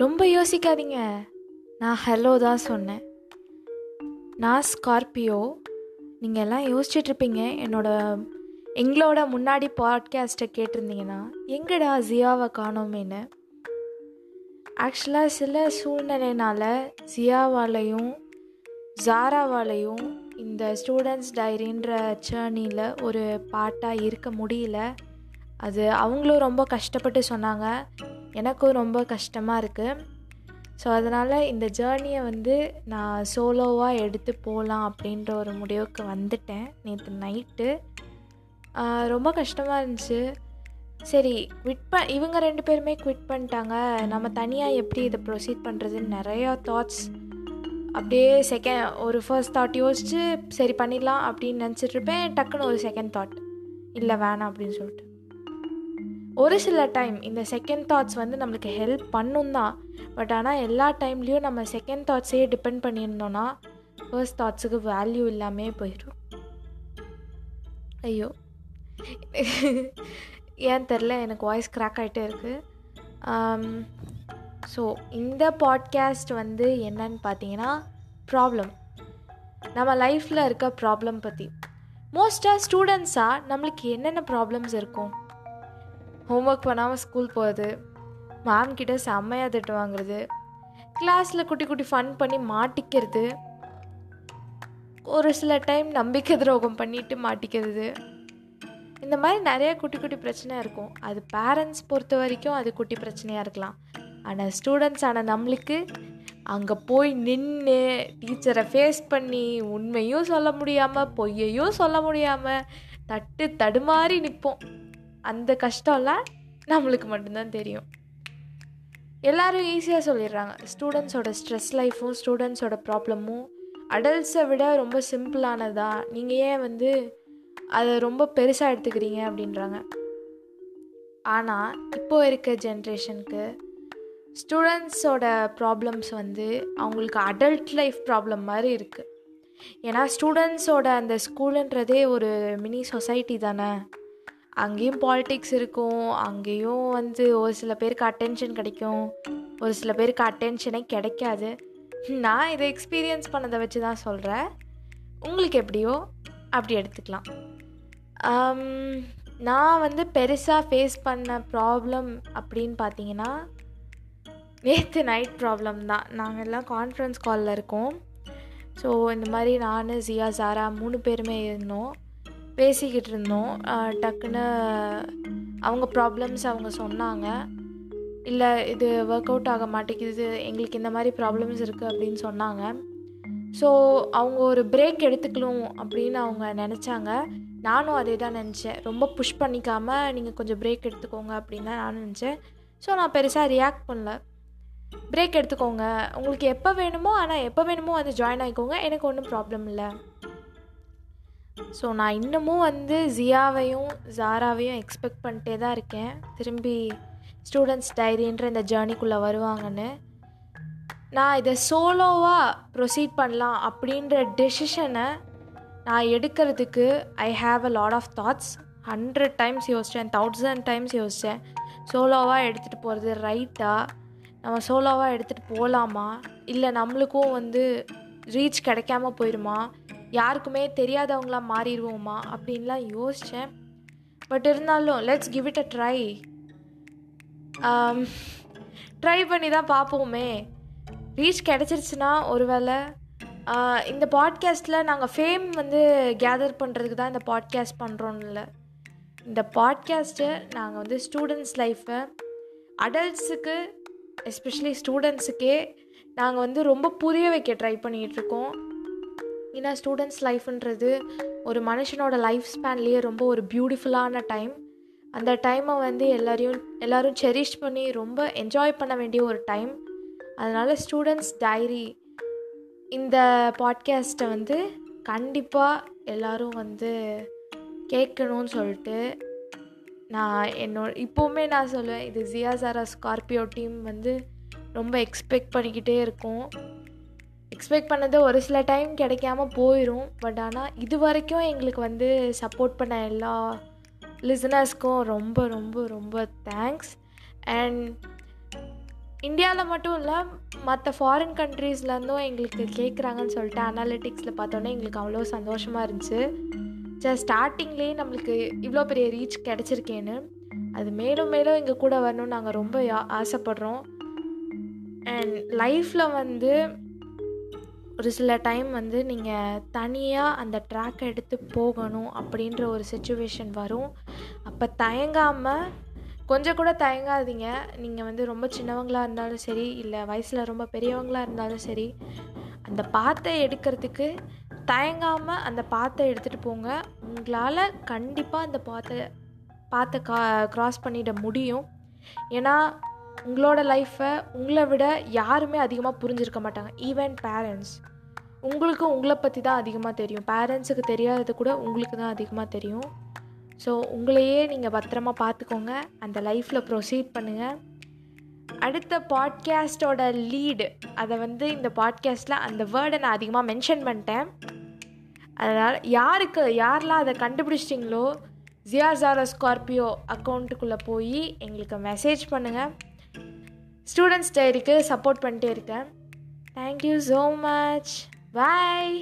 ரொம்ப யோசிக்காதீங்க. நான் ஹலோ தான் சொன்னேன். நான் ஸ்கார்பியோ நீங்கள் எல்லாம் யோசிச்சிட்ருப்பீங்க. என்னோட எங்களோட முன்னாடி பாட்காஸ்ட்டை கேட்டிருந்தீங்கன்னா எங்கடா ஜியாவை காணோமேன்னு. ஆக்சுவலாக சில சூழ்நிலைனால ஜியாவாலையும் ஜாராவாலையும் இந்த ஸ்டூடெண்ட்ஸ் டைரின்ற ஜேர்னியில் ஒரு பாட்டாக இருக்க முடியல. அது அவங்களும் ரொம்ப கஷ்டப்பட்டு சொன்னாங்க. எனக்கும் ரொம்ப கஷ்டமாக இருக்குது ஸோ அதனால் இந்த ஜேர்னியை வந்து நான் சோலோவாக எடுத்து போகலாம் அப்படின்ற ஒரு முடிவுக்கு வந்துட்டேன் நேற்று நைட்டு ரொம்ப கஷ்டமாக இருந்துச்சு. சரி குவிட் ப இவங்க ரெண்டு பேருமே குவிட் பண்ணிட்டாங்க. நம்ம தனியாக எப்படி இதை ப்ரொசீட் பண்ணுறதுன்னு நிறையா தாட்ஸ் அப்படியே செகண்ட் ஒரு ஃபர்ஸ்ட் தாட் யோசிச்சு சரி பண்ணிடலாம் அப்படின்னு நினச்சிட்ருப்பேன் டக்குன்னு ஒரு செகண்ட் தாட் இல்லை வேணாம் அப்படின்னு சொல்லிட்டு. ஒரு சில டைம் இந்த செகண்ட் தாட்ஸ் வந்து நம்மளுக்கு ஹெல்ப் பண்ணும் தான். பட் ஆனால் எல்லா டைம்லேயும் நம்ம செகண்ட் தாட்ஸையே டிபெண்ட் பண்ணியிருந்தோன்னா ஃபர்ஸ்ட் தாட்ஸுக்கு வேல்யூ இல்லாமே போயிடும் ஐயோ. ஏன் தெரில எனக்கு வாய்ஸ் க்ராக் ஆகிட்டே இருக்குது ஸோ um, இந்த பாட்காஸ்ட் வந்து என்னன்னு பார்த்தீங்கன்னா ப்ராப்ளம் நம்ம லைஃப்பில் இருக்க ப்ராப்ளம் பற்றி மோஸ்ட்டாக ஸ்டூடெண்ட்ஸாக நம்மளுக்கு என்னென்ன ப்ராப்ளம்ஸ் இருக்கும்? ஹோம்ஒர்க் பண்ணாமல் ஸ்கூல் போகிறது மேம் கிட்ட செம்மையாக திட்டு வாங்குறது. கிளாஸில் குட்டி குட்டி ஃபன் பண்ணி மாட்டிக்கிறது. ஒரு சில டைம் நம்பிக்கை துரோகம் பண்ணிட்டு மாட்டிக்கிறது. இந்த மாதிரி நிறைய குட்டி குட்டி பிரச்சனை இருக்கும். அது பேரண்ட்ஸ் பொறுத்த வரைக்கும் அது குட்டி பிரச்சனையாக இருக்கலாம். ஆனால் ஸ்டூடெண்ட்ஸ் ஆன நம்மளுக்கு அங்கே போய் நின்று டீச்சரை ஃபேஸ் பண்ணி உண்மையும் சொல்ல முடியாமல் பொய்யையும் சொல்ல முடியாமல் தட்டு தடுமாறி நிற்போம் அந்த கஷ்டம்லாம் நம்மளுக்கு மட்டும்தான் தெரியும். எல்லாரும் ஈஸியாக சொல்லிடுறாங்க. ஸ்டூடெண்ட்ஸோட ஸ்ட்ரெஸ் லைஃப்பும் ஸ்டூடெண்ட்ஸோட ப்ராப்ளமும் அடல்ட்ஸை விட ரொம்ப சிம்பிளானதா நீங்கள் ஏன் வந்து அதை ரொம்ப பெருசாக எடுத்துக்கிறீங்க அப்படின்றாங்க. ஆனால் இப்போ இருக்க ஜென்ரேஷனுக்கு ஸ்டூடெண்ட்ஸோட ப்ராப்ளம்ஸ் வந்து அவங்களுக்கு அடல்ட் லைஃப் ப்ராப்ளம் மாதிரி இருக்குது ஏன்னா ஸ்டூடெண்ட்ஸோட அந்த ஸ்கூலுன்றதே ஒரு மினி சொசைட்டி தானே? அங்கேயும் பாலிட்டிக்ஸ் இருக்கும். அங்கேயும் வந்து ஒரு சில பேருக்கு அட்டென்ஷன் கிடைக்கும். ஒரு சில பேருக்கு அட்டென்ஷனே கிடைக்காது. நான் இதை எக்ஸ்பீரியன்ஸ் பண்ணதை வச்சு தான் சொல்கிறேன் உங்களுக்கு எப்படியோ அப்படி எடுத்துக்கலாம். நான் வந்து பெருசாக ஃபேஸ் பண்ண ப்ராப்ளம் அப்படின்னு பார்த்தீங்கன்னா நேற்று நைட் ப்ராப்ளம் தான். நாங்கள் எல்லாம் கான்ஃபரன்ஸ் காலில் இருக்கோம். ஸோ இந்த மாதிரி நான் ஜியா சாரா மூணு பேருமே இருந்தோம். பேசிக்கிட்டு இருந்தோம் டக்குன்னு அவங்க ப்ராப்ளம்ஸ் அவங்க சொன்னாங்க. இல்லை இது ஒர்க் அவுட் ஆக மாட்டேங்குது. எங்களுக்கு இந்த மாதிரி ப்ராப்ளம்ஸ் இருக்குது அப்படின்னு சொன்னாங்க. ஸோ அவங்க ஒரு பிரேக் எடுத்துக்கணும் அப்படின்னு அவங்க நினச்சாங்க. நானும் அதே தான் நினச்சேன். ரொம்ப புஷ் பண்ணிக்காமல் நீங்கள் கொஞ்சம் பிரேக் எடுத்துக்கோங்க அப்படின்னு தான் நானும் நினச்சேன். ஸோ நான் பெருசாக ரியாக்ட் பண்ணல. பிரேக் எடுத்துக்கோங்க. உங்களுக்கு எப்போ வேணுமோ ஆனால் எப்போ வேணுமோ வந்து ஜாயின் ஆகிக்கோங்க எனக்கு ஒன்றும் ப்ராப்ளம் இல்லை. ஸோ நான் இன்னமும் வந்து ஜியாவையும் ஜாராவையும் எக்ஸ்பெக்ட் பண்ணிட்டே தான் இருக்கேன். திரும்பி ஸ்டூடெண்ட்ஸ் டைரின்ற இந்த ஜேர்னிக்குள்ளே வருவாங்கன்னு. நான் இதை சோலோவாக ப்ரொசீட் பண்ணலாம் அப்படின்ற டெசிஷனை நான் எடுக்கிறதுக்கு I have a lot of thoughts hundred times யோசித்தேன் தௌசண்ட் டைம்ஸ் யோசித்தேன் சோலோவாக எடுத்துகிட்டு போகிறது ரைட்டாக நம்ம சோலோவாக எடுத்துகிட்டு போகலாமா இல்லை நம்மளுக்கும் வந்து ரீச் கிடைக்காம போயிடுமா யாருக்குமே தெரியாதவங்களாம் மாறிடுவோமா அப்படின்லாம் யோசித்தேன் பட் இருந்தாலும் let's give it a try try பண்ணி தான் பார்ப்போமே. ரீச் கிடச்சிருச்சுன்னா ஒரு வேளை uh, இந்த பாட்காஸ்ட்டில் நாங்கள் ஃபேம் வந்து கேதர் பண்ணுறதுக்கு தான் இந்த பாட்காஸ்ட் பண்ணுறோம்ல இல்லை இந்த பாட்காஸ்ட்டு நாங்கள் வந்து ஸ்டூடெண்ட்ஸ் லைஃப்பை அடல்ட்ஸுக்கு எஸ்பெஷலி ஸ்டூடெண்ட்ஸுக்கே நாங்கள் வந்து ரொம்ப புரிய வைக்க ட்ரை பண்ணிகிட்ருக்கோம் ஏன்னா ஸ்டூடெண்ட்ஸ் லைஃப்ன்றது ஒரு மனுஷனோட லைஃப் ஸ்பேன்லேயே ரொம்ப ஒரு பியூட்டிஃபுல்லான டைம் அந்த டைமை வந்து எல்லோரையும் எல்லோரும் செரிஷ் பண்ணி ரொம்ப என்ஜாய் பண்ண வேண்டிய ஒரு டைம் அதனால் ஸ்டூடெண்ட்ஸ் டைரி இந்த பாட்காஸ்ட்டை வந்து கண்டிப்பாக எல்லோரும் வந்து கேட்கணும்னு சொல்லிட்டு நான் என்னோட இப்போவுமே நான் சொல்லுவேன் இது ஜியா சாரா ஸ்கார்பியோ டீம் வந்து ரொம்ப எக்ஸ்பெக்ட் பண்ணிக்கிட்டே இருக்கும். எக்ஸ்பெக்ட் பண்ணது ஒரு சில டைம் கிடைக்காம போயிடும் பட் ஆனால் இது வரைக்கும் எங்களுக்கு வந்து சப்போர்ட் பண்ண எல்லா லிசனர்ஸ்க்கும் ரொம்ப ரொம்ப ரொம்ப தேங்க்ஸ் அண்ட் இந்தியாவில் மட்டும் இல்லை மற்ற ஃபாரின் கண்ட்ரீஸ்லேருந்தும் எங்களுக்கு கேட்குறாங்கன்னு சொல்லிட்டு அனாலிட்டிக்ஸில் பார்த்தோன்னே எங்களுக்கு அவ்வளோ சந்தோஷமாக இருந்துச்சு. ஜஸ்ட் ஸ்டார்டிங்லேயே நம்மளுக்கு இவ்வளோ பெரிய ரீச் கிடச்சிருக்கேன்னு. அது மேலும் மேலும் எங்கள் கூட வரணும்னு நாங்கள் ரொம்ப ஆசைப்படுறோம். அண்ட் லைஃப்பில் வந்து ஒரு சில டைம் வந்து நீங்கள் தனியாக அந்த ட்ராக்கை எடுத்து போகணும் அப்படின்ற ஒரு சுச்சுவேஷன் வரும். அப்போ தயங்காமல் கொஞ்சம் கூட தயங்காதீங்க. நீங்கள் வந்து ரொம்ப சின்னவங்களாக இருந்தாலும் சரி இல்லை வயசில் ரொம்ப பெரியவங்களாக இருந்தாலும் சரி அந்த பாத்தை எடுக்கிறதுக்கு தயங்காமல் அந்த பாத்தை எடுத்துகிட்டு போங்க. உங்களால் கண்டிப்பாக அந்த பாத்தை பாத்தை கா க்ராஸ் பண்ணிட முடியும். ஏன்னா உங்களோட லைஃப்பை உங்களை விட யாருமே அதிகமாக புரிஞ்சிருக்க மாட்டாங்க. ஈவன் பேரண்ட்ஸ் உங்களுக்கு உங்களை பற்றி தான் அதிகமாக தெரியும். பேரண்ட்ஸுக்கு தெரியாதது கூட உங்களுக்கு தான் அதிகமாக தெரியும். ஸோ உங்களையே நீங்கள் பத்திரமா பார்த்துக்கோங்க. அந்த லைஃப்பில் ப்ரொசீட் பண்ணுங்கள் அடுத்த பாட்காஸ்டோட லீடு அதை வந்து இந்த பாட்காஸ்ட்டில் அந்த வேர்டை நான் அதிகமாக மென்ஷன் பண்ணிட்டேன். அதனால் யாருக்கு யாரெல்லாம் அதை கண்டுபிடிச்சிட்டிங்களோ ஜியார் ஜாரோ ஸ்கார்பியோ அக்கௌண்ட்டுக்குள்ளே போய் எங்களுக்கு மெசேஜ் பண்ணுங்கள் ஸ்டூடெண்ட்ஸ் டைரிக்கு சப்போர்ட் பண்ணிட்டே இருக்கேன். Thank you so much bye